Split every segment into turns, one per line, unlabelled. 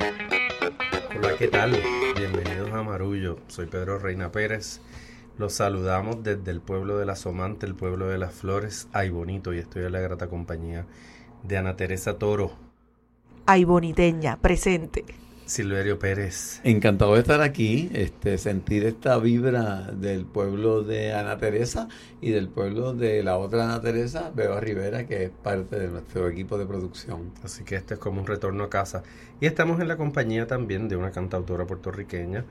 Hola, ¿qué tal? Bienvenidos a Marullo. Soy Pedro Reina Pérez. Los saludamos desde el pueblo de la Somante, el pueblo de las flores. Ay, bonito, y estoy en la grata compañía de Ana Teresa Toro.
Ay, boniteña, presente.
Silverio Pérez.
Encantado de estar aquí, este, sentir esta vibra del pueblo de Ana Teresa y del pueblo de la otra Ana Teresa, Beba Rivera, que es parte de nuestro equipo de producción.
Así que este es como un retorno a casa. Y estamos en la compañía también de una cantautora puertorriqueña,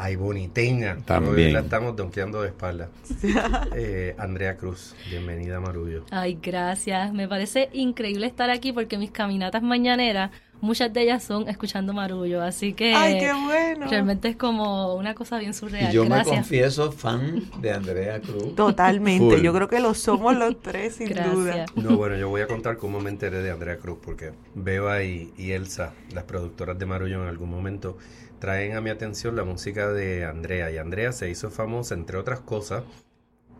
ay boniteña.
También.
La estamos donkeando de espalda. Eh, Andrea Cruz, bienvenida a Marullo.
Ay, gracias. Me parece increíble estar aquí porque mis caminatas mañaneras, muchas de ellas son escuchando marullo. Así que
Ay, qué bueno.
realmente es como una cosa bien surreal.
Y yo me confieso fan de Andrea Cruz.
Totalmente.
Full.
Yo creo que lo somos los tres, sin
Gracias.
duda.
No, bueno, yo voy a contar cómo me enteré de Andrea Cruz, porque Beba y, y Elsa, las productoras de Marullo, en algún momento traen a mi atención la música de Andrea. Y Andrea se hizo famosa, entre otras cosas,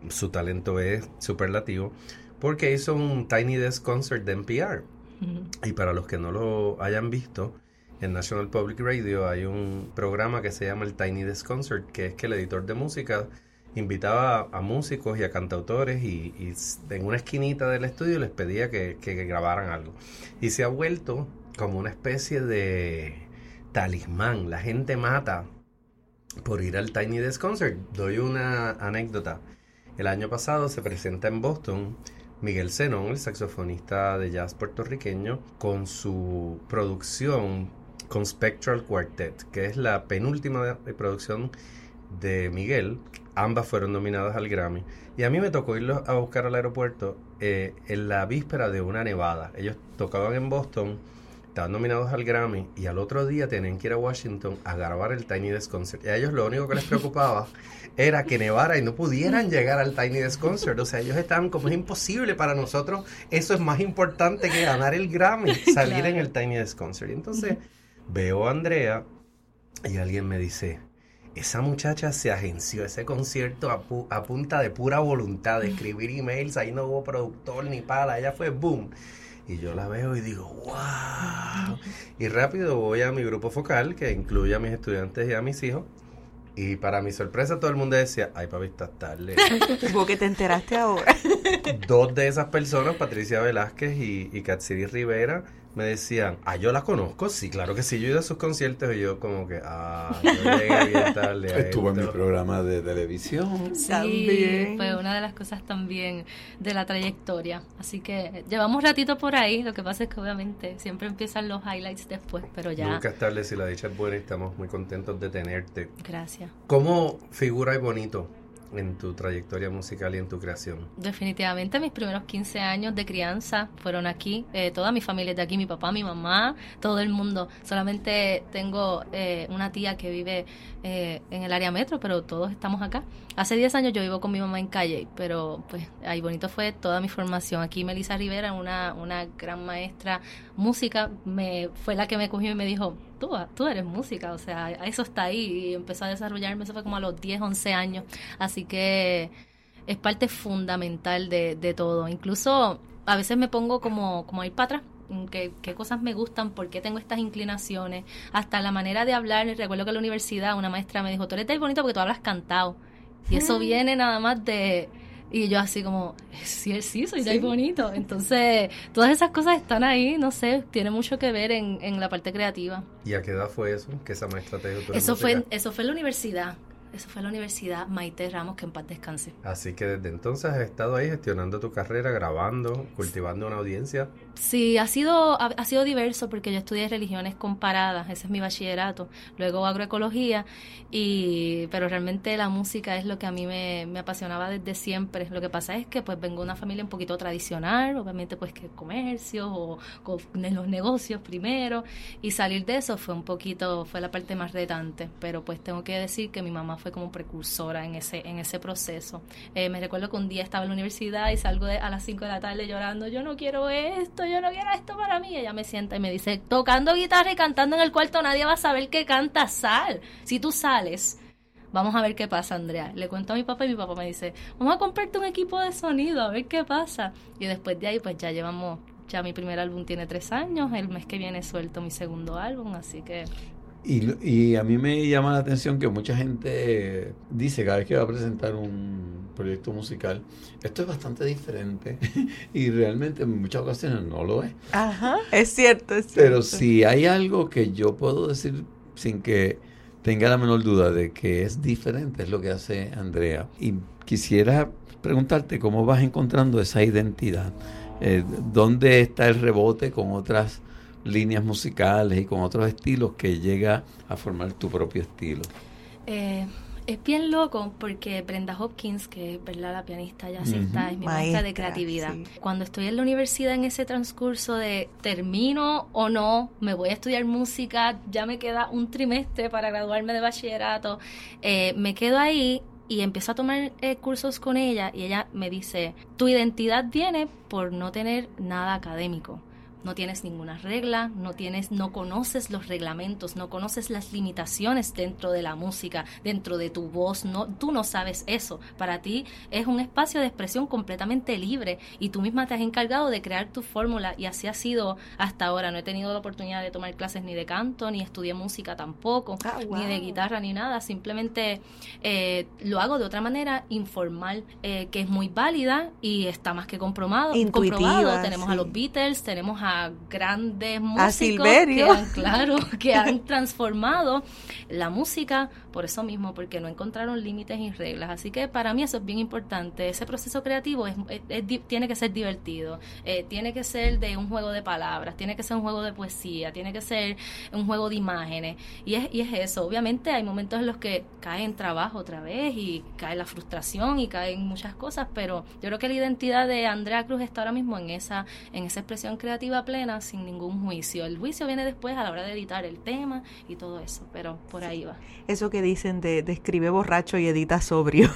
su talento es superlativo, porque hizo un Tiny Desk Concert de NPR. Y para los que no lo hayan visto, en National Public Radio hay un programa que se llama el Tiny Desk Concert, que es que el editor de música invitaba a, a músicos y a cantautores y, en una esquinita del estudio les pedía que, que- que grabaran algo. Y se ha vuelto como una especie de talismán. La gente mata por ir al Tiny Desk Concert. Doy una anécdota. El año pasado se presenta en Boston Miguel Zenón, el saxofonista de jazz puertorriqueño, con su producción con Spectral Quartet, que es la penúltima producción de Miguel. Ambas fueron nominadas al Grammy. Y a mí me tocó irlos a buscar al aeropuerto eh, en la víspera de una nevada. Ellos tocaban en Boston, estaban nominados al Grammy y al otro día tenían que ir a Washington a grabar el Tiny Desk Concert. Y a ellos lo único que les preocupaba era que nevara y no pudieran llegar al Tiny Desk Concert. O sea, ellos estaban como es imposible para nosotros. Eso es más importante que ganar el Grammy, salir
Claro.
en el Tiny Desk Concert. Y entonces veo a Andrea y alguien me dice, esa muchacha se agenció ese concierto a, pu- a punta de pura voluntad, de escribir emails, ahí no hubo productor ni pala, ella fue boom. Y yo la veo y digo, wow. Y rápido voy a mi grupo focal, que incluye a mis estudiantes y a mis hijos. Y para mi sorpresa todo el mundo decía, ay papi, estás tarde.
Porque te enteraste ahora.
Dos de esas personas, Patricia Velázquez y, y Katsiri Rivera, me decían, ah, yo la conozco, sí, claro que sí, yo he ido a sus conciertos y yo como que, ah, yo llegué bien tarde a
Estuvo en mi
esto".
programa de televisión.
Sí,
También.
fue una de las cosas también de la trayectoria. Así que llevamos ratito por ahí. Lo que pasa es que obviamente siempre empiezan los highlights después, pero ya.
Nunca es tarde si la dicha es buena y estamos muy contentos de tenerte.
Gracias.
¿Cómo figura y bonito en tu trayectoria musical y en tu creación?
Definitivamente mis primeros 15 años de crianza fueron aquí. Eh, toda mi familia es de aquí, mi papá, mi mamá, todo el mundo. Solamente tengo eh, una tía que vive eh, en el área metro, pero todos estamos acá. Hace 10 años yo vivo con mi mamá en calle, pero pues ahí bonito fue toda mi formación. Aquí Melissa Rivera, una, una gran maestra música, me, fue la que me cogió y me dijo, tú, tú eres música, o sea, eso está ahí. Y empezó a desarrollarme, eso fue como a los 10, 11 años. Así que es parte fundamental de, de todo. Incluso a veces me pongo como, como a ir para atrás. ¿Qué, qué cosas me gustan? ¿Por qué tengo estas inclinaciones? Hasta la manera de hablar. Recuerdo que en la universidad una maestra me dijo, tú eres bonito porque tú hablas cantado. Y eso viene nada más de... Y yo así como, sí, sí, soy del bonito. Entonces, todas esas cosas están ahí, no sé, tiene mucho que ver en, en la parte creativa.
¿Y a qué edad fue eso? ¿Que esa maestra te eres
Eso fue, eso fue en la universidad. Eso fue en la universidad Maite Ramos, que en paz descanse.
Así que desde entonces has estado ahí gestionando tu carrera, grabando, cultivando una audiencia.
Sí, ha sido, ha, ha sido diverso porque yo estudié religiones comparadas, ese es mi bachillerato, luego agroecología, y, pero realmente la música es lo que a mí me, me apasionaba desde siempre. Lo que pasa es que pues vengo de una familia un poquito tradicional, obviamente pues que comercio o en los negocios primero, y salir de eso fue un poquito, fue la parte más retante, pero pues tengo que decir que mi mamá fue como precursora en ese, en ese proceso. Eh, me recuerdo que un día estaba en la universidad y salgo de, a las 5 de la tarde llorando, yo no quiero esto, yo no quiero esto para mí. Ella me sienta y me dice, tocando guitarra y cantando en el cuarto, nadie va a saber que canta sal. Si tú sales, vamos a ver qué pasa, Andrea. Le cuento a mi papá y mi papá me dice, vamos a comprarte un equipo de sonido, a ver qué pasa. Y después de ahí, pues ya llevamos Ya mi primer álbum tiene tres años, el mes que viene suelto mi segundo álbum, así que...
Y, y a mí me llama la atención que mucha gente dice cada vez que va a presentar un proyecto musical, esto es bastante diferente y realmente en muchas ocasiones no lo es.
Ajá, es cierto, es cierto.
Pero si hay algo que yo puedo decir sin que tenga la menor duda de que es diferente, es lo que hace Andrea. Y quisiera preguntarte cómo vas encontrando esa identidad. Eh, ¿Dónde está el rebote con otras líneas musicales y con otros estilos que llega a formar tu propio estilo?
Eh, es bien loco porque Brenda Hopkins, que es ¿verdad? la pianista jazzista, es mi maestra, de creatividad. Sí. Cuando estoy en la universidad en ese transcurso de termino o no, me voy a estudiar música, ya me queda un trimestre para graduarme de bachillerato, eh, me quedo ahí y empiezo a tomar eh, cursos con ella y ella me dice, tu identidad viene por no tener nada académico no tienes ninguna regla, no tienes, no conoces los reglamentos, no conoces las limitaciones dentro de la música, dentro de tu voz, no, tú no sabes eso. Para ti es un espacio de expresión completamente libre y tú misma te has encargado de crear tu fórmula y así ha sido hasta ahora. No he tenido la oportunidad de tomar clases ni de canto, ni estudié música tampoco,
Ah, wow.
ni de guitarra, ni nada. Simplemente eh, lo hago de otra manera informal, eh, que es muy válida y está más que comprobado.
Intuitiva,
comprobado. Tenemos a los Beatles, tenemos a grandes músicos que han, claro, que han transformado la música por eso mismo, porque no encontraron límites y reglas. Así que para mí eso es bien importante. Ese proceso creativo es, es- es tiene que ser divertido, eh, tiene que ser de un juego de palabras, tiene que ser un juego de poesía, tiene que ser un juego de imágenes. Y es, y es eso. Obviamente hay momentos en los que cae en trabajo otra vez y cae la frustración y caen muchas cosas, pero yo creo que la identidad de Andrea Cruz está ahora mismo en esa, en esa expresión creativa plena sin ningún juicio. El juicio viene después a la hora de editar el tema y todo eso, pero por ahí va.
Eso que dicen de, de escribe borracho y edita sobrio.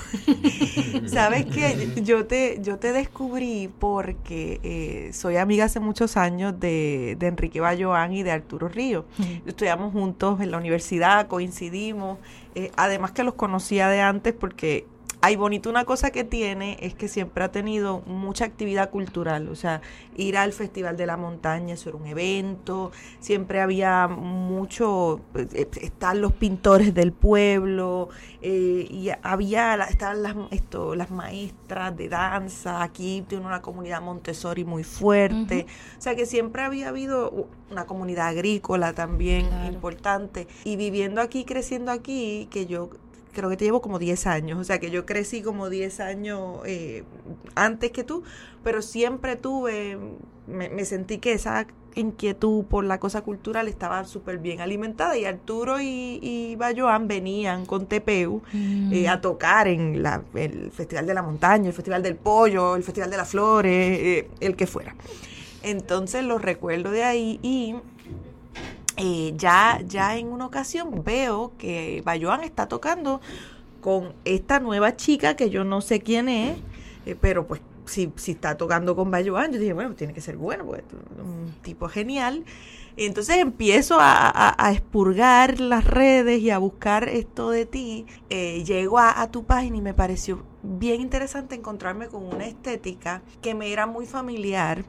¿Sabes qué? Yo te, yo te descubrí porque eh, soy amiga hace muchos años de, de Enrique Bayoán y de Arturo Río. Estudiamos juntos en la universidad, coincidimos. eh, además que los conocía de antes porque hay bonito una cosa que tiene es que siempre ha tenido mucha actividad cultural, o sea, ir al Festival de la Montaña, eso era un evento, siempre había mucho, eh, están los pintores del pueblo, eh, y había, estaban las, esto, las maestras de danza, aquí tiene una comunidad Montessori muy fuerte, o sea que siempre había habido una comunidad agrícola también
Claro.
importante, y viviendo aquí, creciendo aquí, que yo creo que te llevo como 10 años, o sea que yo crecí como 10 años eh, antes que tú, pero siempre tuve, me, me sentí que esa inquietud por la cosa cultural estaba súper bien alimentada y Arturo y, y Bayoán venían con TPU eh, a tocar en la, el Festival de la Montaña, el Festival del Pollo, el Festival de las Flores, eh, el que fuera. Entonces los recuerdo de ahí y eh, ya, ya en una ocasión veo que Bayoán está tocando con esta nueva chica que yo no sé quién es, eh, pero pues si, si está tocando con Bayoán, yo dije, bueno, tiene que ser bueno, porque es un tipo genial. Entonces empiezo a, a- expurgar las redes y a buscar esto de ti. Eh, llego a tu página y me pareció bien interesante encontrarme con una estética que me era muy familiar.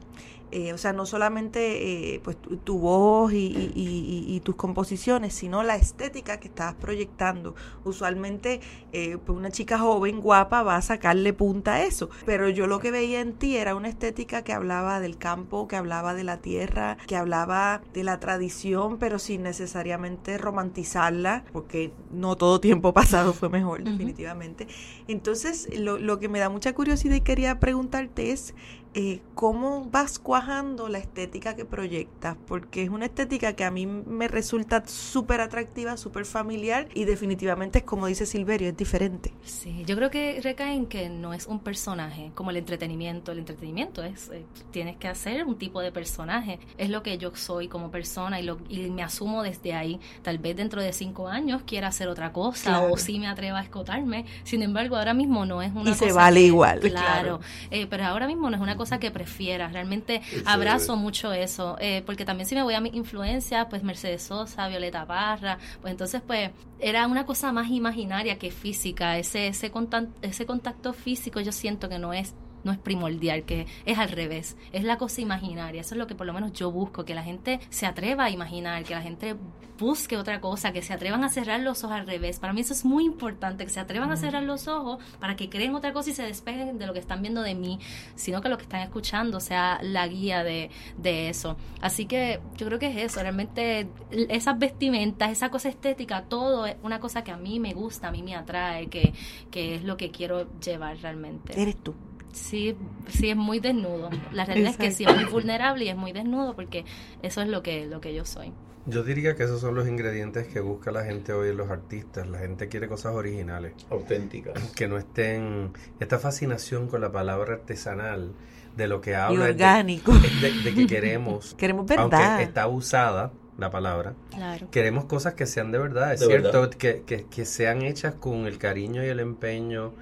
Eh, o sea, no solamente eh, pues tu, tu voz y, y- y- y tus composiciones, sino la estética que estabas proyectando. Usualmente, eh, pues una chica joven, guapa, va a sacarle punta a eso. Pero yo lo que veía en ti era una estética que hablaba del campo, que hablaba de la tierra, que hablaba de la tradición, pero sin necesariamente romantizarla, porque no todo tiempo pasado fue mejor, definitivamente. Entonces, lo, lo que me da mucha curiosidad y quería preguntarte es, eh, ¿cómo vas cuajando la estética que proyectas? Porque es una estética que a mí me resulta súper atractiva, súper familiar y definitivamente es como dice Silverio, es diferente.
Sí, yo creo que recae en que no es un personaje como el entretenimiento. El entretenimiento es, eh, tienes que hacer un tipo de personaje. Es lo que yo soy como persona y, lo, y me asumo desde ahí. Tal vez dentro de cinco años quiera hacer otra cosa
Claro.
o sí me atreva a escotarme. Sin embargo, ahora mismo no es una
Y
cosa
se vale
que-
igual,
Claro,
claro.
eh, pero ahora mismo no es una cosa que prefiera. Realmente abrazo mucho eso, eh, porque también si me voy a mis influencias, pues Mercedes Sosa, Violeta Parra, pues entonces pues era una cosa más imaginaria que física, ese ese contacto, ese contacto físico yo siento que no es no es primordial, que es al revés, es la cosa imaginaria, eso es lo que por lo menos yo busco, que la gente se atreva a imaginar, que la gente busque otra cosa, que se atrevan a cerrar los ojos al revés. Para mí eso es muy importante, que se atrevan a cerrar los ojos para que creen otra cosa y se despeguen de lo que están viendo de mí, sino que lo que están escuchando sea la guía de, de eso. Así que yo creo que es eso, realmente esas vestimentas, esa cosa estética, todo es una cosa que a mí me gusta, a mí me atrae, que, que es lo que quiero llevar realmente.
Eres tú.
Sí, sí es muy desnudo. La realidad es que sí es muy vulnerable y es muy desnudo porque eso es lo que, lo que yo soy.
Yo diría que esos son los ingredientes que busca la gente hoy en los artistas. La gente quiere cosas originales.
Auténticas.
Que no estén... Esta fascinación con la palabra artesanal de lo que habla...
Y orgánico.
De, de, que queremos...
queremos verdad.
Aunque está usada la palabra.
Claro.
Queremos cosas que sean de verdad. Es
De
cierto
verdad.
Que, que, que sean hechas con el cariño y el empeño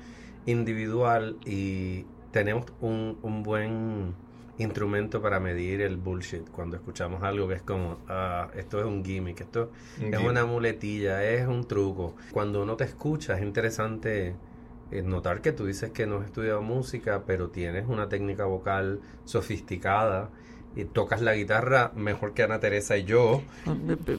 individual y tenemos un, un buen instrumento para medir el bullshit cuando escuchamos algo que es como, ah, esto es un gimmick, esto es una muletilla, es un truco. Cuando uno te escucha es interesante eh, notar que tú dices que no has estudiado música, pero tienes una técnica vocal sofisticada y tocas la guitarra mejor que Ana Teresa y yo.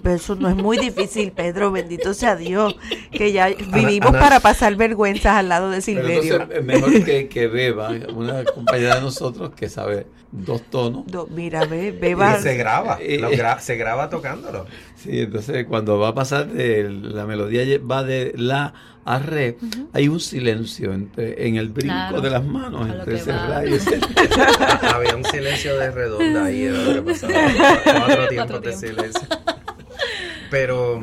Eso no es muy difícil, Pedro, bendito sea Dios, que ya vivimos
Ana-
para pasar vergüenzas al lado de
Pero
Silverio.
entonces es mejor que, que Beba, una compañera de nosotros que sabe dos tonos.
Do- mira, ve, beba.
Y se graba,
Eh,
lo gra- se graba tocándolo.
Sí, entonces cuando va a pasar de la melodía va de la a re, hay un silencio entre, en el brinco
Claro,
de las manos entre ese
va.
ra y ese
Había un silencio de redonda ahí, era lo que pasaba. Cuatro tiempos de silencio. Pero,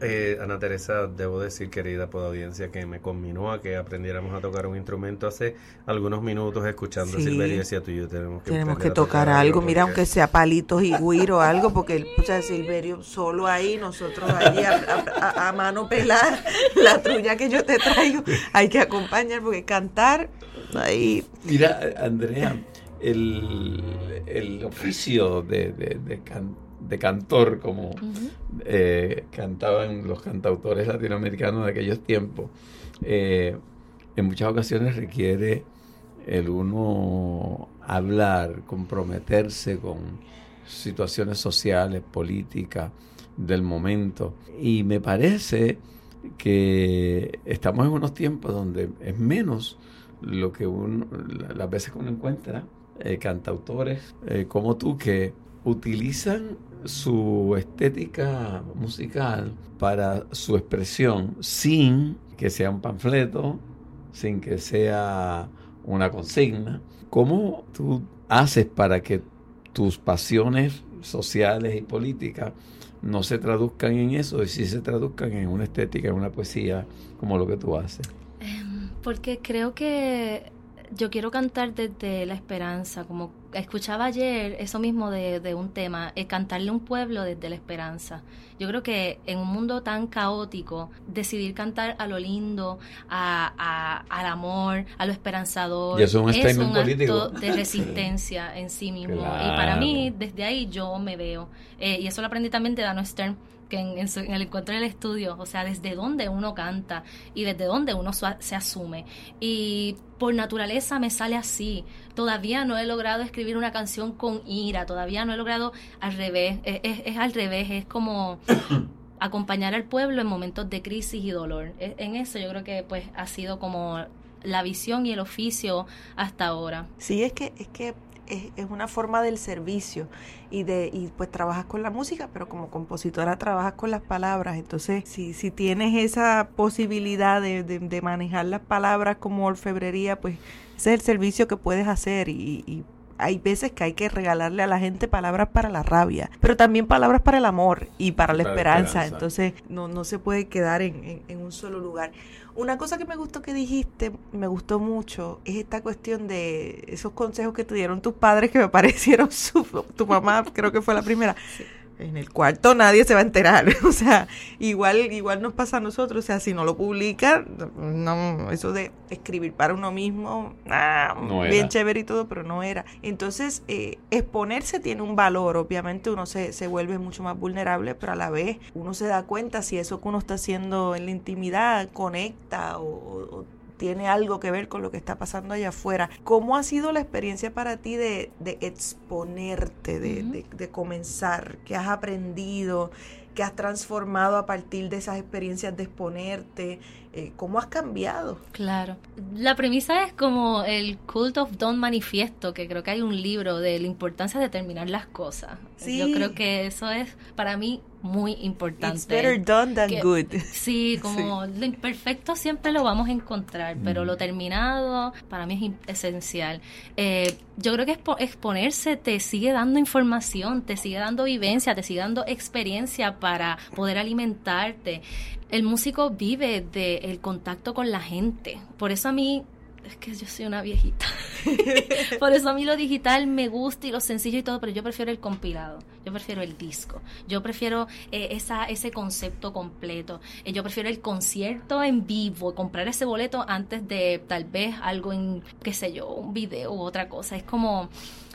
eh, Ana Teresa, debo decir, querida audiencia, que me conminó a que aprendiéramos a tocar un instrumento hace algunos minutos escuchando
Sí.
a Silverio y decía tú y yo tenemos que
Tenemos que tocar algo, mira, aunque sea palitos y guiro o algo, porque el pucha Silverio solo ahí, nosotros allí a, a- a- a mano pelada, la trulla que yo te traigo, hay que acompañar, porque cantar ahí,
Mira, Andrea, el, el oficio de, de, de can- de cantor, como eh, cantaban los cantautores latinoamericanos de aquellos tiempos, eh, en muchas ocasiones requiere el uno hablar, comprometerse con situaciones sociales, políticas del momento. Y me parece que estamos en unos tiempos donde es menos lo que uno, la- las veces que uno encuentra eh, cantautores eh, como tú que utilizan su estética musical para su expresión sin que sea un panfleto, sin que sea una consigna. ¿Cómo tú haces para que tus pasiones sociales y políticas no se traduzcan en eso y sí se traduzcan en una estética, en una poesía como lo que tú haces?
Em, Porque creo que yo quiero cantar desde la esperanza, como escuchaba ayer eso mismo de, de un tema, eh, cantarle a un pueblo desde la esperanza. Yo creo que en un mundo tan caótico, decidir cantar a lo lindo, a, a- al amor, a lo esperanzador,
Y eso es un
acto de resistencia en sí mismo. Y para mí, desde ahí yo me veo. Eh, y eso lo aprendí también de Dano Stern, que en, en su- en el encuentro del estudio, o sea, desde dónde uno canta y desde dónde uno su- se asume. Y por naturaleza me sale así. Todavía no he logrado escribir una canción con ira, todavía no he logrado al revés, es, es- es al revés, es como acompañar al pueblo en momentos de crisis y dolor. E- En eso yo creo que pues ha sido como la visión y el oficio hasta ahora.
Sí, es que es que es, es una forma del servicio y de y pues trabajas con la música, pero como compositora trabajas con las palabras. Entonces, si, si tienes esa posibilidad de, de- de manejar las palabras como orfebrería, pues ese es el servicio que puedes hacer y, y hay veces que hay que regalarle a la gente palabras para la rabia, pero también palabras para el amor y para la
Para la
esperanza.
esperanza.
Entonces, no, no se puede quedar en, en- en un solo lugar. Una cosa que me gustó que dijiste, me gustó mucho, es esta cuestión de esos consejos que te dieron tus padres que me parecieron su, tu mamá, creo que fue la primera. En el cuarto nadie se va a enterar, o sea, igual igual nos pasa a nosotros, o sea, si no lo publican, no, eso de escribir para uno mismo, ah,
No
bien chévere y todo, pero no era. Entonces, eh, exponerse tiene un valor, obviamente uno se, se vuelve mucho más vulnerable, pero a la vez uno se da cuenta si eso que uno está haciendo en la intimidad conecta o- o tiene algo que ver con lo que está pasando allá afuera. ¿Cómo ha sido la experiencia para ti de, de exponerte, de, de, de comenzar? ¿Qué has aprendido? ¿Qué has transformado a partir de esas experiencias de exponerte? Eh, ¿Cómo has cambiado?
Claro. La premisa es como el Cult of Dawn Manifiesto, que creo que hay un libro de la importancia de terminar las cosas. Sí. Yo creo que eso es para mí muy importante.
It's better done than good.
Sí, como sí. lo imperfecto siempre lo vamos a encontrar, pero lo terminado para mí es esencial. Eh, yo creo que expo exponerse te sigue dando información, te sigue dando vivencia, te sigue dando experiencia para poder alimentarte. El músico vive del contacto con la gente. Por eso a mí es que yo soy una viejita. Por eso a mí lo digital me gusta y lo sencillo y todo, pero yo prefiero el compilado, yo prefiero el disco, yo prefiero eh, esa, ese concepto completo, eh, yo prefiero el concierto en vivo, comprar ese boleto antes de tal vez algo en, qué sé yo, un video u otra cosa. Es como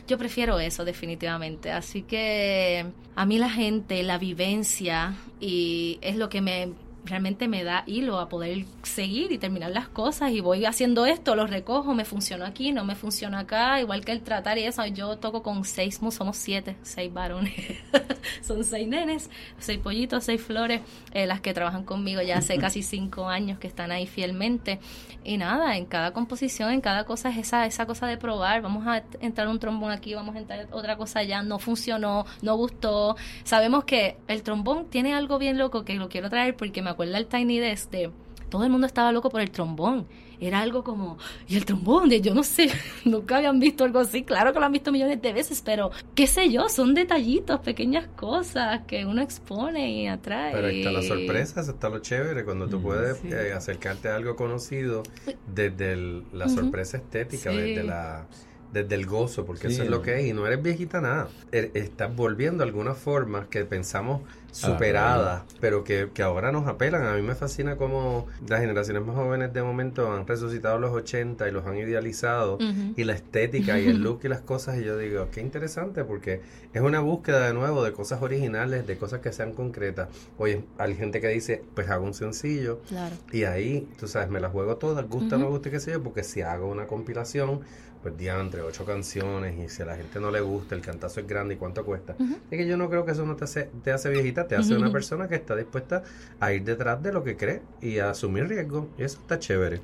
yo prefiero eso definitivamente. Así que a mí la gente, la vivencia y es lo que me realmente me da hilo a poder seguir y terminar las cosas y voy haciendo esto, lo recojo, me funciona aquí, no me funciona acá, igual que el tratar y eso, yo toco con seis, somos siete, seis varones, son seis nenes, seis pollitos, seis flores, eh, las que trabajan conmigo ya hace casi cinco años que están ahí fielmente. Y nada, en cada composición, en cada cosa es esa, esa cosa de probar, vamos a entrar un trombón aquí, vamos a entrar otra cosa allá, no funcionó, no gustó, sabemos que el trombón tiene algo bien loco que lo quiero traer porque me acuerda el Tiny Desk de todo el mundo estaba loco por el trombón. Era algo como, y el trombón, de yo no sé, nunca habían visto algo así. Claro que lo han visto millones de veces, pero qué sé yo, son detallitos, pequeñas cosas que uno expone y atrae.
Pero ahí está la sorpresa, está lo chévere, cuando tú puedes sí. eh, acercarte a algo conocido desde el, la sorpresa uh -huh. estética, sí. desde la desde el gozo, porque sí, eso es lo que es, y no eres viejita nada. Er, estás volviendo algunas formas que pensamos superadas, ah, pero que, que, ahora nos apelan. A mí me fascina cómo las generaciones más jóvenes de momento han resucitado los 80 y los han idealizado, uh -huh. y la estética y el look y las cosas, y yo digo, qué interesante, porque es una búsqueda de nuevo de cosas originales, de cosas que sean concretas. Oye, hay gente que dice, pues hago un sencillo,
claro.
y ahí, tú sabes, me la juego todas, gusta uh -huh. no gusta, qué sé yo, porque si hago una compilación, pues diantre, ocho canciones y si a la gente no le gusta, el cantazo es grande y cuánto cuesta. Uh -huh. Es que yo no creo que eso no te hace, te hace viejita, te hace uh -huh. una persona que está dispuesta a ir detrás de lo que cree y a asumir riesgo. Y eso está chévere.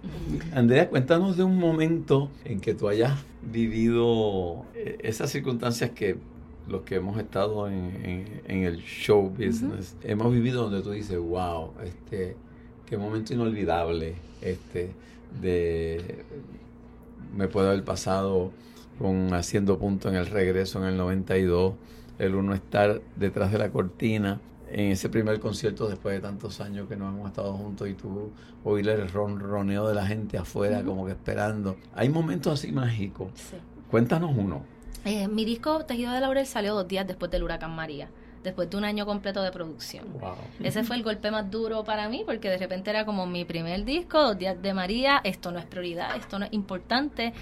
Andrea, cuéntanos de un momento en que tú hayas vivido eh, esas circunstancias que los que hemos estado en, en, en el show business uh -huh. hemos vivido donde tú dices, wow, este, qué momento inolvidable este de me puede haber pasado con haciendo punto en el regreso en el 92, el uno estar detrás de la cortina en ese primer concierto después de tantos años que nos hemos estado juntos y tú oír el ronroneo de la gente afuera como que esperando. Hay momentos así mágicos. Sí. Cuéntanos uno.
Eh, mi disco Tejido de Laurel salió dos días después del huracán María después de un año completo de producción.
Wow.
Ese fue el golpe más duro para mí porque de repente era como mi primer disco, dos días de María, esto no es prioridad, esto no es importante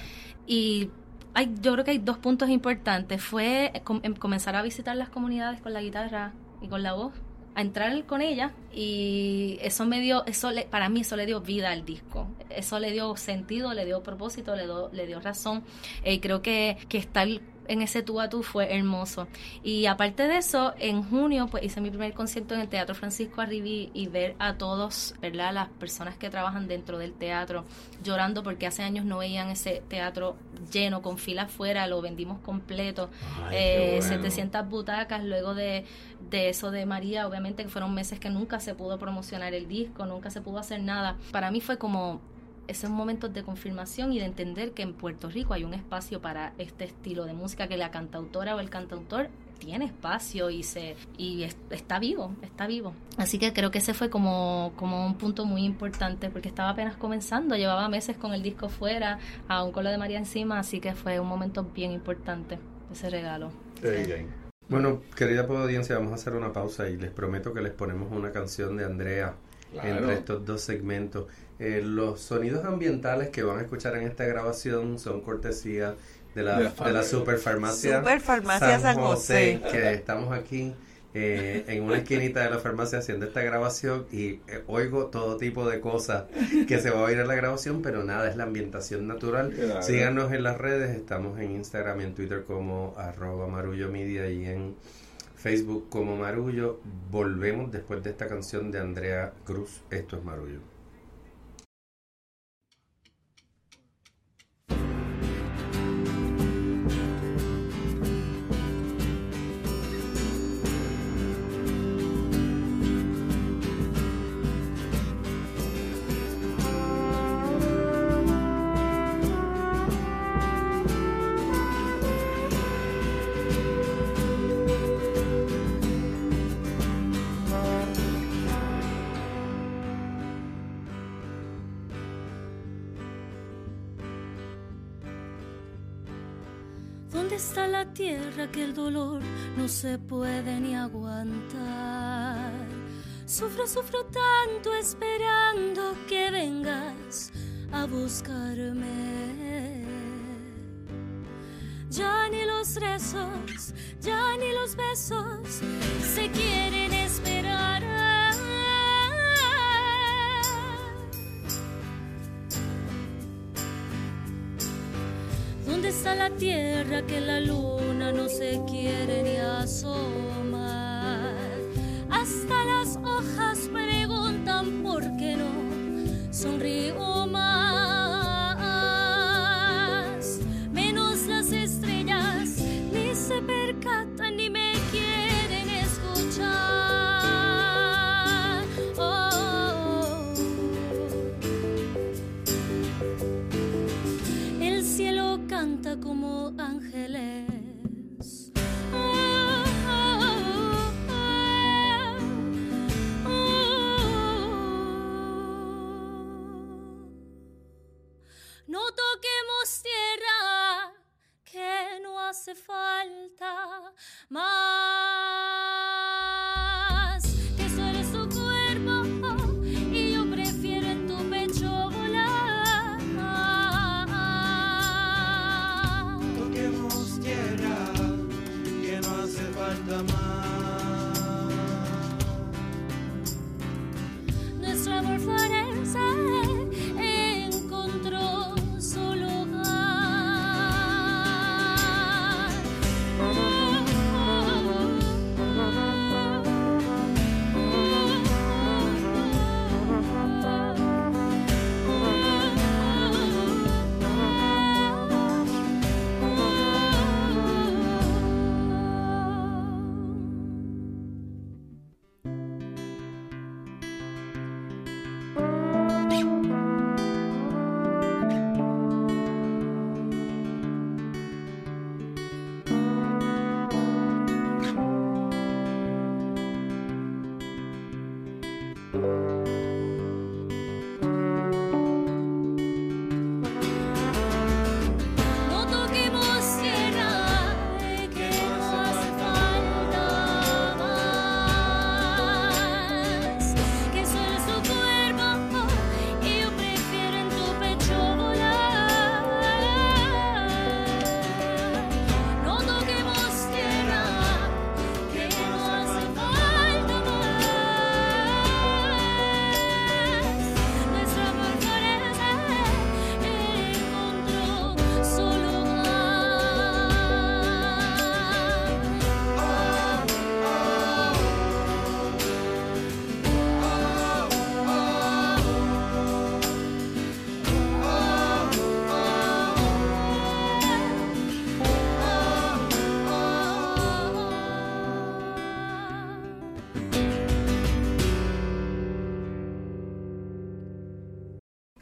y hay, yo creo que hay dos puntos importantes. Fue com em, comenzar a visitar las comunidades con la guitarra y con la voz a entrar con ella y eso me dio, eso le, para mí eso le dio vida al disco, eso le dio sentido, le dio propósito, le dio, le dio razón. Eh, creo que, que estar en ese tú a tú fue hermoso. Y aparte de eso, en junio pues hice mi primer concierto en el Teatro Francisco Arribí y ver a todos, ¿verdad? Las personas que trabajan dentro del teatro llorando porque hace años no veían ese teatro lleno, con filas fuera, lo vendimos completo.
Ay,
eh,
bueno.
700 butacas luego de, de eso de María, obviamente que fueron meses que nunca se pudo promocionar el disco, nunca se pudo hacer nada. Para mí fue como esos momentos de confirmación y de entender que en Puerto Rico hay un espacio para este estilo de música que la cantautora o el cantautor tiene espacio y se y es, está vivo, está vivo. Así que creo que ese fue como, como un punto muy importante porque estaba apenas comenzando, llevaba meses con el disco fuera, aún con lo de María encima, así que fue un momento bien importante ese regalo.
Sí. Bueno, querida audiencia, vamos a hacer una pausa y les prometo que les ponemos una canción de Andrea claro. entre estos dos segmentos. Eh, los sonidos ambientales que van a escuchar en esta grabación son cortesía de la, de la, de la Superfarmacia,
Superfarmacia San, San José,
José, que estamos aquí eh, en una esquinita de la farmacia haciendo esta grabación y eh, oigo todo tipo de cosas que se va a oír en la grabación, pero nada, es la ambientación natural. Síganos en las redes, estamos en Instagram y en Twitter como arroba marullo media y en Facebook como Marullo. Volvemos después de esta canción de Andrea Cruz. Esto es Marullo.
Tierra que el dolor no se puede ni aguantar. Sufro, sufro tanto esperando que vengas a buscarme. Ya ni los rezos, ya ni los besos se quieren ¿Dónde está la tierra que la luna no se quiere ni asomar? Hasta las hojas preguntan por qué no sonrío No toquemos tierra que no hace falta más.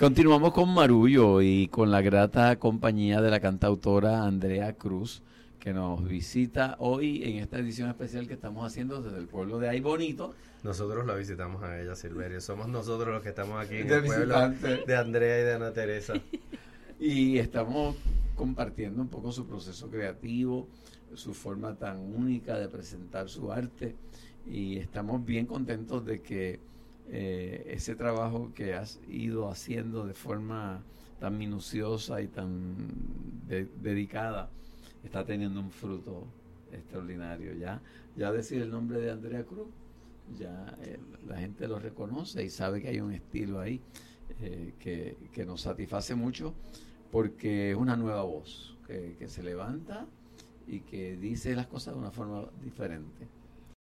Continuamos con Marullo y con la grata compañía de la cantautora Andrea Cruz, que nos visita hoy en esta edición especial que estamos haciendo desde el pueblo de Ay Bonito.
Nosotros la visitamos a ella, Silverio. Somos nosotros los que estamos aquí en
De
el pueblo
visitante.
de Andrea y de Ana Teresa.
Y estamos compartiendo un poco su proceso creativo, su forma tan única de presentar su arte y estamos bien contentos de que eh, ese trabajo que has ido haciendo de forma tan minuciosa y tan de- dedicada está teniendo un fruto extraordinario. Ya, ya decir el nombre de Andrea Cruz, ya eh, la gente lo reconoce y sabe que hay un estilo ahí eh, que, que nos satisface mucho porque es una nueva voz que, que se levanta y que dice las cosas de una forma diferente.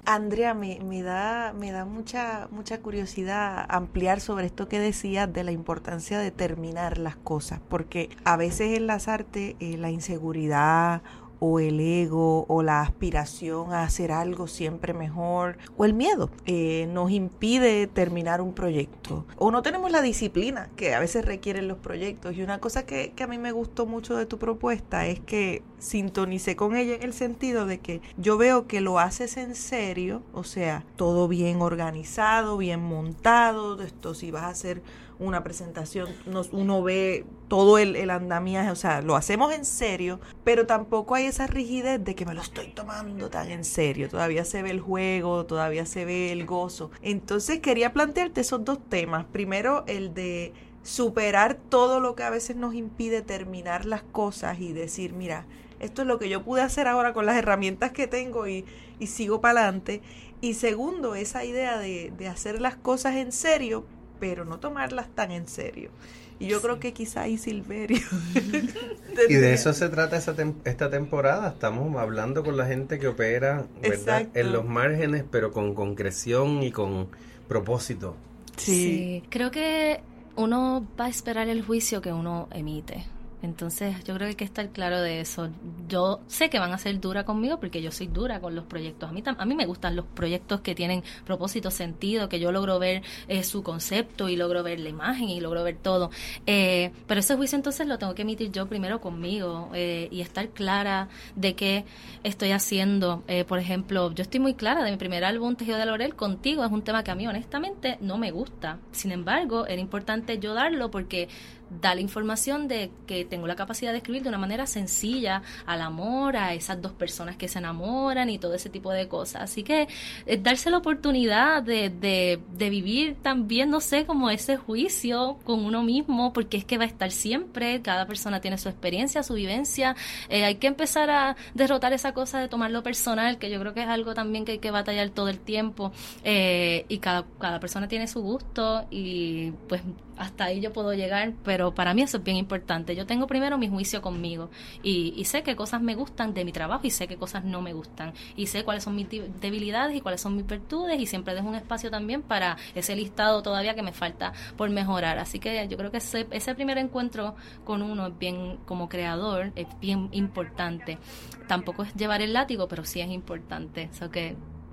Andrea, me, me, da, me da mucha, mucha curiosidad ampliar sobre esto que decías de la importancia de terminar las cosas, porque a veces en las artes eh, la inseguridad o el ego o la aspiración a hacer algo siempre mejor o el miedo eh, nos impide terminar un proyecto. O no tenemos la disciplina que a veces requieren los proyectos. Y una cosa que, que a mí me gustó mucho de tu propuesta es que sintonicé con ella en el sentido de que yo veo que lo haces en serio o sea todo bien organizado bien montado. Esto si vas a hacer una presentación, nos, uno ve todo el, el, andamiaje, o sea, lo hacemos en serio, pero tampoco hay esa rigidez de que me lo estoy tomando tan en serio, todavía se ve el juego, todavía se ve el gozo. Entonces quería plantearte esos dos temas, primero el de superar todo lo que a veces nos impide terminar las cosas y decir, mira, esto es lo que yo pude hacer ahora con las herramientas que tengo y, y sigo para adelante. Y segundo, esa idea de, de hacer las cosas en serio, pero no tomarlas tan en serio. Y yo sí. creo que quizá ahí Silverio.
y de eso se trata esa tem esta temporada. Estamos hablando con la gente que opera ¿verdad? en los márgenes, pero con concreción y con propósito.
Sí. sí. Creo que uno va a esperar el juicio que uno emite. Entonces yo creo que hay que estar claro de eso. Yo sé que van a ser dura conmigo porque yo soy dura con los proyectos. A mí, a mí me gustan los proyectos que tienen propósito, sentido, que yo logro ver eh, su concepto y logro ver la imagen y logro ver todo. Eh, pero ese juicio entonces lo tengo que emitir yo primero conmigo eh, y estar clara de qué estoy haciendo. Eh, por ejemplo, yo estoy muy clara de mi primer álbum, Tejido de Laurel, contigo. Es un tema que a mí honestamente no me gusta. Sin embargo, era importante yo darlo porque da la información de que tengo la capacidad de escribir de una manera sencilla al amor, a esas dos personas que se enamoran y todo ese tipo de cosas. Así que eh, darse la oportunidad de, de, vivir también, no sé, como ese juicio con uno mismo, porque es que va a estar siempre, cada persona tiene su experiencia, su vivencia. Eh, hay que empezar a derrotar esa cosa de tomarlo personal, que yo creo que es algo también que hay que batallar todo el tiempo. Eh, y cada, cada persona tiene su gusto y pues hasta ahí yo puedo llegar, pero para mí eso es bien importante. Yo tengo primero mi juicio conmigo y, y, sé qué cosas me gustan de mi trabajo y sé qué cosas no me gustan y sé cuáles son mis debilidades y cuáles son mis virtudes y siempre dejo un espacio también para ese listado todavía que me falta por mejorar. Así que yo creo que ese, ese primer encuentro con uno es bien, como creador, es bien importante. Tampoco es llevar el látigo, pero sí es importante.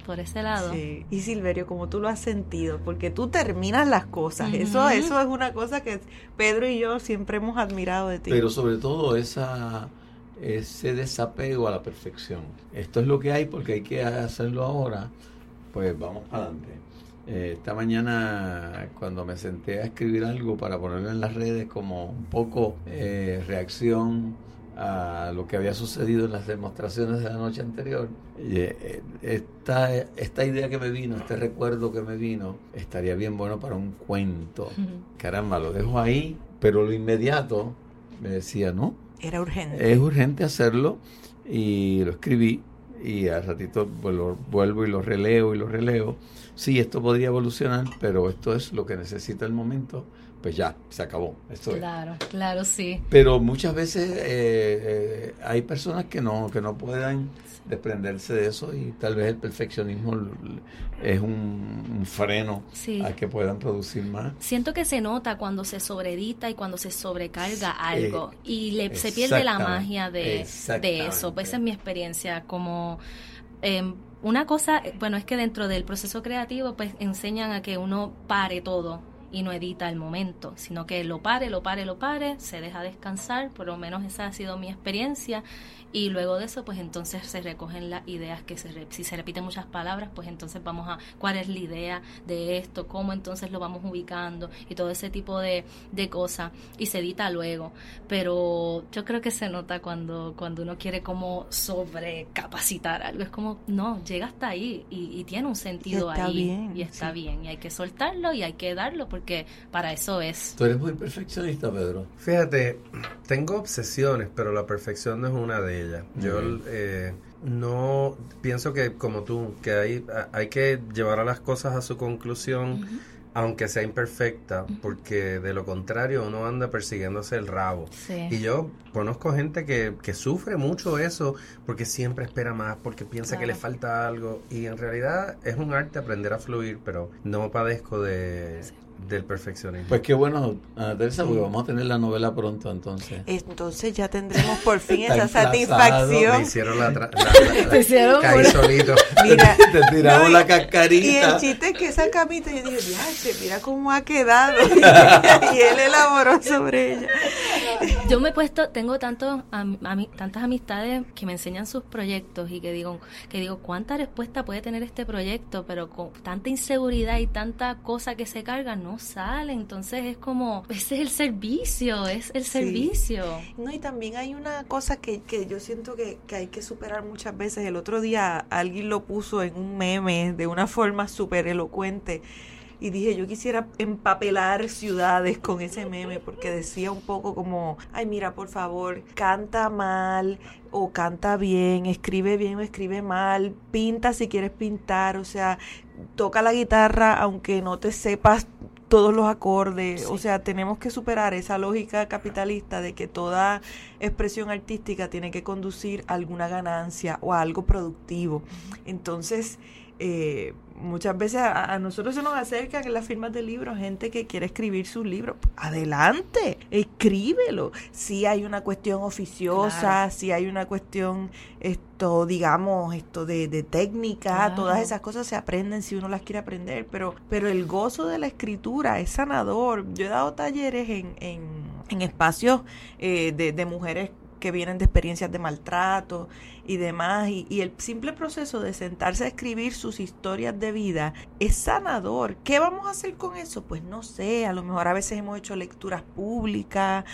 Por ese lado.
Sí. Y Silverio, como tú lo has sentido, porque tú terminas las cosas. Uh -huh. Eso eso es una cosa que Pedro y yo siempre hemos admirado de ti.
Pero sobre todo esa ese desapego a la perfección. Esto es lo que hay porque hay que hacerlo ahora. Pues vamos para adelante. Eh, esta mañana cuando me senté a escribir algo para ponerlo en las redes como un poco eh, reacción a lo que había sucedido en las demostraciones de la noche anterior. Y esta, esta idea que me vino, este recuerdo que me vino, estaría bien bueno para un cuento. Caramba, lo dejo ahí, pero lo inmediato me decía, no.
Era urgente.
Es urgente hacerlo y lo escribí y al ratito pues, lo vuelvo y lo releo y lo releo. Sí, esto podría evolucionar, pero esto es lo que necesita el momento pues ya, se acabó. Esto
claro, es. claro, sí.
Pero muchas veces eh, eh, hay personas que no, que no puedan desprenderse de eso y tal vez el perfeccionismo es un, un freno
sí.
a que puedan producir más.
Siento que se nota cuando se sobreedita y cuando se sobrecarga algo eh, y le, se pierde la magia de, de eso. Pues esa es mi experiencia como... Eh, una cosa, bueno, es que dentro del proceso creativo pues enseñan a que uno pare todo, y no edita el momento, sino que lo pare, lo pare, lo pare, se deja descansar, por lo menos esa ha sido mi experiencia y luego de eso pues entonces se recogen las ideas que se si se repiten muchas palabras pues entonces vamos a cuál es la idea de esto cómo entonces lo vamos ubicando y todo ese tipo de, de cosas y se edita luego pero yo creo que se nota cuando cuando uno quiere como sobrecapacitar algo es como no llega hasta ahí y, y tiene un sentido
y
ahí
bien,
y está
sí.
bien y hay que soltarlo y hay que darlo porque para eso es.
Tú eres muy perfeccionista Pedro.
Fíjate tengo obsesiones pero la perfección no es una de ellas. Yo eh, no pienso que como tú, que hay, hay que llevar a las cosas a su conclusión, aunque sea imperfecta, porque de lo contrario uno anda persiguiéndose el rabo.
Sí.
Y yo conozco gente que, que sufre mucho eso porque siempre espera más, porque piensa que le falta algo. Y en realidad es un arte aprender a fluir, pero no padezco de, del perfeccionismo.
Pues qué bueno, Ana Teresa, porque vamos a tener la novela pronto entonces.
Entonces ya tendremos por fin esa
emplazado,
me
satisfacción.
hicieron la... la- la- la-
Te hicieron
caí
una-
solito.
Mira,
Te tiramos
no, y-
la
Y
cascarita.
el chiste es que esa camita, yo dije, "Diache, mira cómo ha quedado. y él elaboró sobre ella.
Yo me he puesto, tengo tantos am- tantas amistades que me enseñan sus proyectos y que digo, que digo, ¿cuánta respuesta puede tener este proyecto? Pero con tanta inseguridad y tanta cosa que se carga, no sale. Entonces es como, ese es el servicio, es el
Sí.
servicio.
No, y también hay una cosa que, que yo siento que, que hay que superar muchas veces. El otro día alguien lo puso en un meme de una forma súper elocuente. Y dije, yo quisiera empapelar ciudades con ese meme porque decía un poco como, ay mira, por favor, canta mal o canta bien, escribe bien o escribe mal, pinta si quieres pintar, o sea, toca la guitarra aunque no te sepas todos los acordes, o sea, tenemos que superar esa lógica capitalista de que toda expresión artística tiene que conducir a alguna ganancia o a algo productivo. Entonces, eh, muchas veces a, a nosotros se nos acercan en las firmas de libros gente que quiere escribir sus libros. Adelante, escríbelo. Si hay una cuestión oficiosa,
Claro.
si hay una cuestión, esto, digamos, esto de, de técnica,
Claro.
todas esas cosas se aprenden si uno las quiere aprender, pero, pero el gozo de la escritura es sanador. Yo he dado talleres en, en, en espacios eh, de, de mujeres que vienen de experiencias de maltrato y demás, y, y el simple proceso de sentarse a escribir sus historias de vida es sanador. ¿Qué vamos a hacer con eso? Pues no sé, a lo mejor a veces hemos hecho lecturas públicas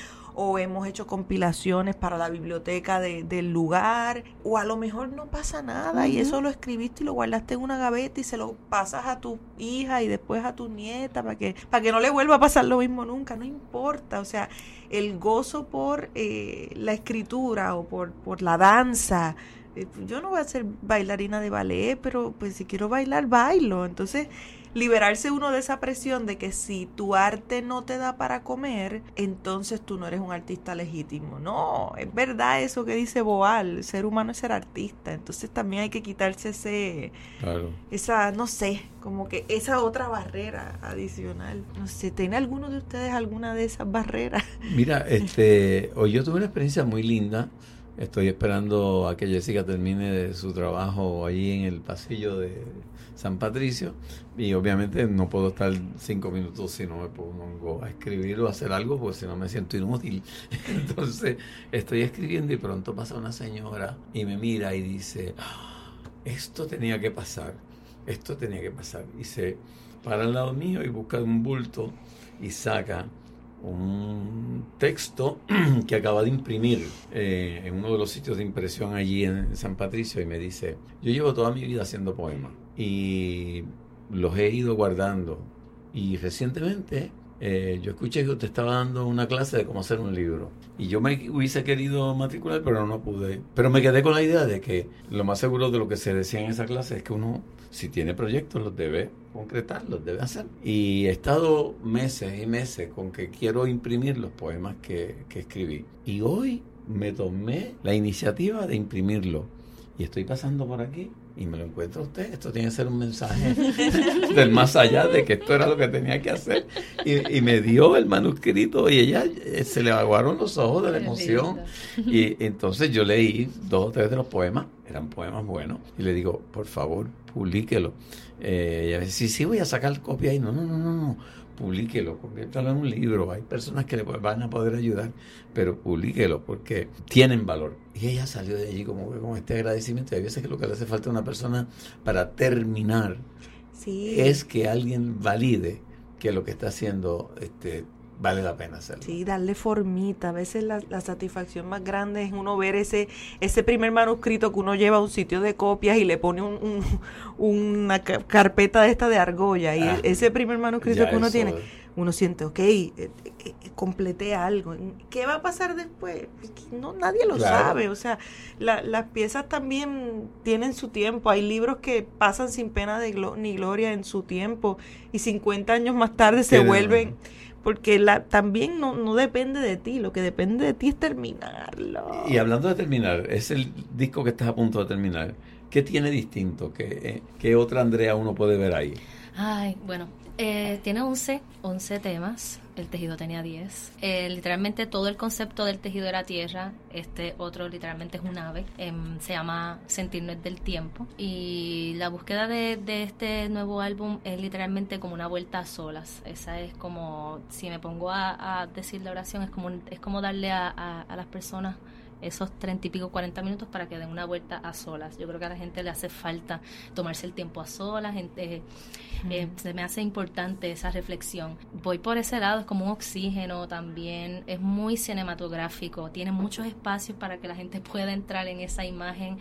o hemos hecho compilaciones para la biblioteca de- del lugar, o a lo mejor no pasa nada y eso lo escribiste y lo guardaste en una gaveta y se lo pasas a tu hija y después a tu nieta para que, para que no le vuelva a pasar lo mismo nunca, no importa, o sea, el gozo por eh, la escritura o por, por la danza. eh, Yo no voy a ser bailarina de ballet, pero pues si quiero bailar, bailo. Entonces, liberarse uno de esa presión de que si tu arte no te da para comer, entonces tú no eres un artista legítimo. No, es verdad eso que dice Boal, el ser humano es ser artista. Entonces también hay que quitarse ese,
Claro.
esa, no sé, como que esa otra barrera adicional. No sé, ¿tiene alguno de ustedes alguna de esas barreras?
Mira, este, hoy yo tuve una experiencia muy linda. Estoy esperando a que Jessica termine de su trabajo ahí en el pasillo de San Patricio y obviamente no puedo estar cinco minutos si no me pongo a escribir o a hacer algo porque si no me siento inútil. Entonces estoy escribiendo y pronto pasa una señora y me mira y dice, "Ah, esto tenía que pasar, esto tenía que pasar. Y se para al lado mío y busca un bulto y saca un texto que acaba de imprimir eh, en uno de los sitios de impresión allí en San Patricio y me dice, yo llevo toda mi vida haciendo poemas y los he ido guardando y recientemente eh, yo escuché que usted estaba dando una clase de cómo hacer un libro y yo me hubiese querido matricular pero no pude, pero me quedé con la idea de que lo más seguro de lo que se decía en esa clase es que uno si tiene proyectos los debe concretar, los debe hacer. Y he estado meses y meses con que quiero imprimir los poemas que, que escribí. Y hoy me tomé la iniciativa de imprimirlo. Y estoy pasando por aquí y me lo encuentra usted. Esto tiene que ser un mensaje del más allá de que esto era lo que tenía que hacer. Y, y me dio el manuscrito y ella eh, se le aguaron los ojos de la emoción. Y entonces yo leí dos o tres de los poemas, eran poemas buenos, y le digo, por favor, publíquelo. Eh, y a veces, sí, sí, voy a sacar copia ahí. No, no, no, no, no, publíquelo, conviértalo en un libro. Hay personas que le van a poder ayudar, pero publíquelo porque tienen valor. Y ella salió de allí como que con este agradecimiento. Y hay veces que lo que le hace falta a una persona para terminar
Sí.
es que alguien valide que lo que está haciendo este, vale la pena hacerlo.
Sí, darle formita. A veces la, la satisfacción más grande es uno ver ese, ese primer manuscrito que uno lleva a un sitio de copias y le pone un, un- una ca- carpeta de esta de argolla. Y
Ah,
ese primer manuscrito que uno
eso-
tiene, uno siente, ok, eh, eh, completé algo. ¿Qué va a pasar después? No, nadie lo
Claro.
sabe. O sea, la- las piezas también tienen su tiempo. Hay libros que pasan sin pena de glo- ni gloria en su tiempo y 50 años más tarde se vuelven... Porque la, también no, no depende de ti, lo que depende de ti es terminarlo.
Y hablando de terminar, es el disco que estás a punto de terminar. ¿Qué tiene distinto? ¿Qué, eh, qué otra Andrea uno puede ver ahí?
Ay, bueno, eh, tiene 11, 11 temas. El tejido tenía 10. Eh, literalmente todo el concepto del tejido era tierra. Este otro literalmente es un ave. Em, se llama Sentir no es del tiempo. Y la búsqueda de, este nuevo álbum es literalmente como una vuelta a solas. Esa es como, si me pongo a, decir la oración, es como, es como darle a las personas esos treinta y pico, 40 minutos para que den una vuelta a solas. Yo creo que a la gente le hace falta tomarse el tiempo a solas. Gente, eh, se me hace importante esa reflexión. Voy por ese lado, es como un oxígeno también. Es muy cinematográfico. Tiene muchos espacios para que la gente pueda entrar en esa imagen.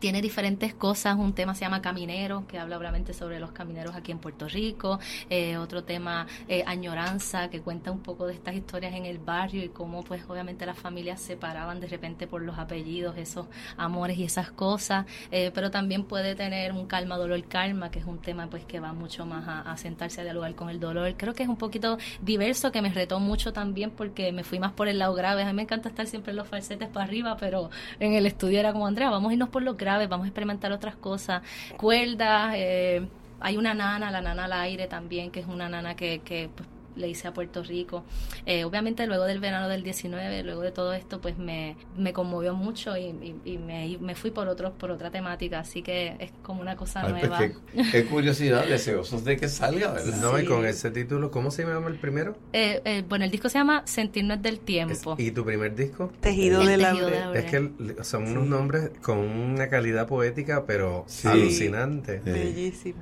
Tiene diferentes cosas. Un tema se llama Caminero, que habla obviamente sobre los camineros aquí en Puerto Rico. Eh, otro tema, eh, Añoranza, que cuenta un poco de estas historias en el barrio y cómo pues obviamente las familias se separaban de repente por los apellidos, esos amores y esas cosas. Eh, pero también puede tener un calma, dolor, karma, que es un tema pues que va mucho más a, a sentarse a dialogar con el dolor. Creo que es un poquito diverso, que me retó mucho también porque me fui más por el lado grave. A mí me encanta estar siempre en los falsetes para arriba, pero en el estudio era como, Andrea, vamos a irnos por los graves, vamos a experimentar otras cosas. Cuerdas, eh, hay una nana, la nana al aire también, que es una nana que, que pues, le hice a Puerto Rico. Eh, obviamente luego del verano del 19, luego de todo esto, pues me, me conmovió mucho y, y- y me, me fui por otros por otra temática, así que es como una cosa
Ay, pues
nueva.
qué, qué curiosidad, deseosos de que salga, ¿verdad?
No, y
Sí.
con ese título, ¿cómo se llama el primero?
Eh, eh, bueno, el disco se llama Sentir no es del
Es-
tiempo.
¿Y tu primer disco?
Tejido
El
de la
tejido de la
Es que son unos nombres con una calidad poética, pero
Sí.
alucinante.
Sí.
Bellísimo.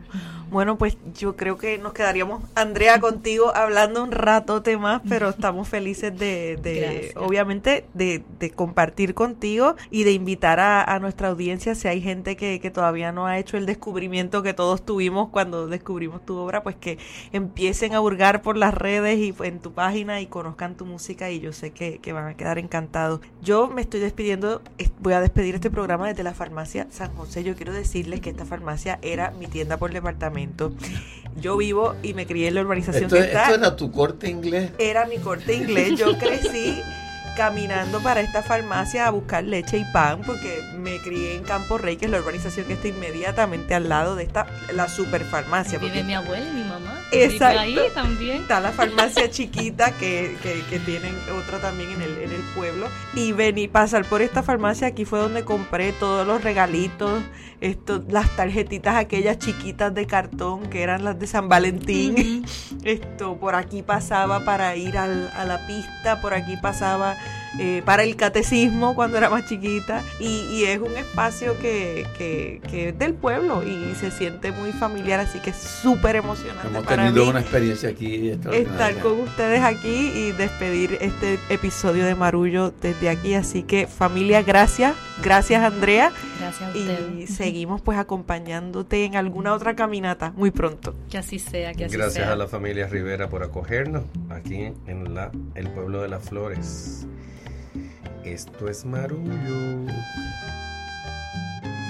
Bueno, pues yo creo que nos quedaríamos, Andrea, contigo hablando un ratote más, pero estamos felices de, obviamente, de, de compartir contigo y de invitar a, a nuestra audiencia, si hay gente que, que todavía no ha hecho el descubrimiento que todos tuvimos cuando descubrimos tu obra, pues que empiecen a hurgar por las redes y en tu página y conozcan tu música y yo sé que, que van a quedar encantados. Yo me estoy despidiendo, es- voy a despedir este programa desde la farmacia San José. Yo quiero decirles que esta farmacia era mi tienda por departamento. Yo vivo y me crié en la urbanización
Esto,
que
es-
está.
Era tu corte inglés.
Era mi corte inglés. Yo crecí caminando para esta farmacia a buscar leche y pan porque me crié en Campo Rey, que es la urbanización que está inmediatamente al lado de esta, la superfarmacia.
Vive mi abuela y mi mamá. Vive ahí también.
Está la farmacia chiquita que, que, que tienen otra también en el, en el pueblo. Y vení pasar por esta farmacia, aquí fue donde compré todos los regalitos, esto, las tarjetitas aquellas chiquitas de cartón que eran las de San Valentín. Esto, por aquí pasaba para ir al- a la pista, por aquí pasaba eh, para el catecismo cuando era más chiquita. Y, y es un espacio que, que, que es del pueblo y se siente muy familiar, así que es súper emocionante
Hemos
para
tenido
mí
una experiencia aquí
estar con ustedes aquí y despedir este episodio de Marullo desde aquí. Así que familia, gracias. Gracias Andrea.
Gracias a
Y seguimos pues acompañándote en alguna otra caminata muy pronto.
Que así sea, que así
Gracias
sea.
a la familia Rivera por acogernos aquí en la, el pueblo de las flores. Esto es Marullo.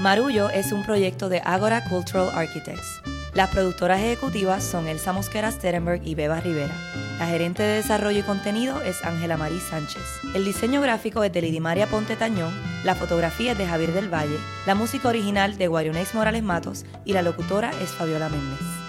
Marullo es un proyecto de Agora Cultural Architects. Las productoras ejecutivas son Elsa Mosquera Sterenberg y Beba Rivera. La gerente de desarrollo y contenido es Ángela Marí Sánchez. El diseño gráfico es de Lidimaria Ponte Tañón, la fotografía es de Javier del Valle, la música original de Guarionex Morales Matos y la locutora es Fabiola Méndez.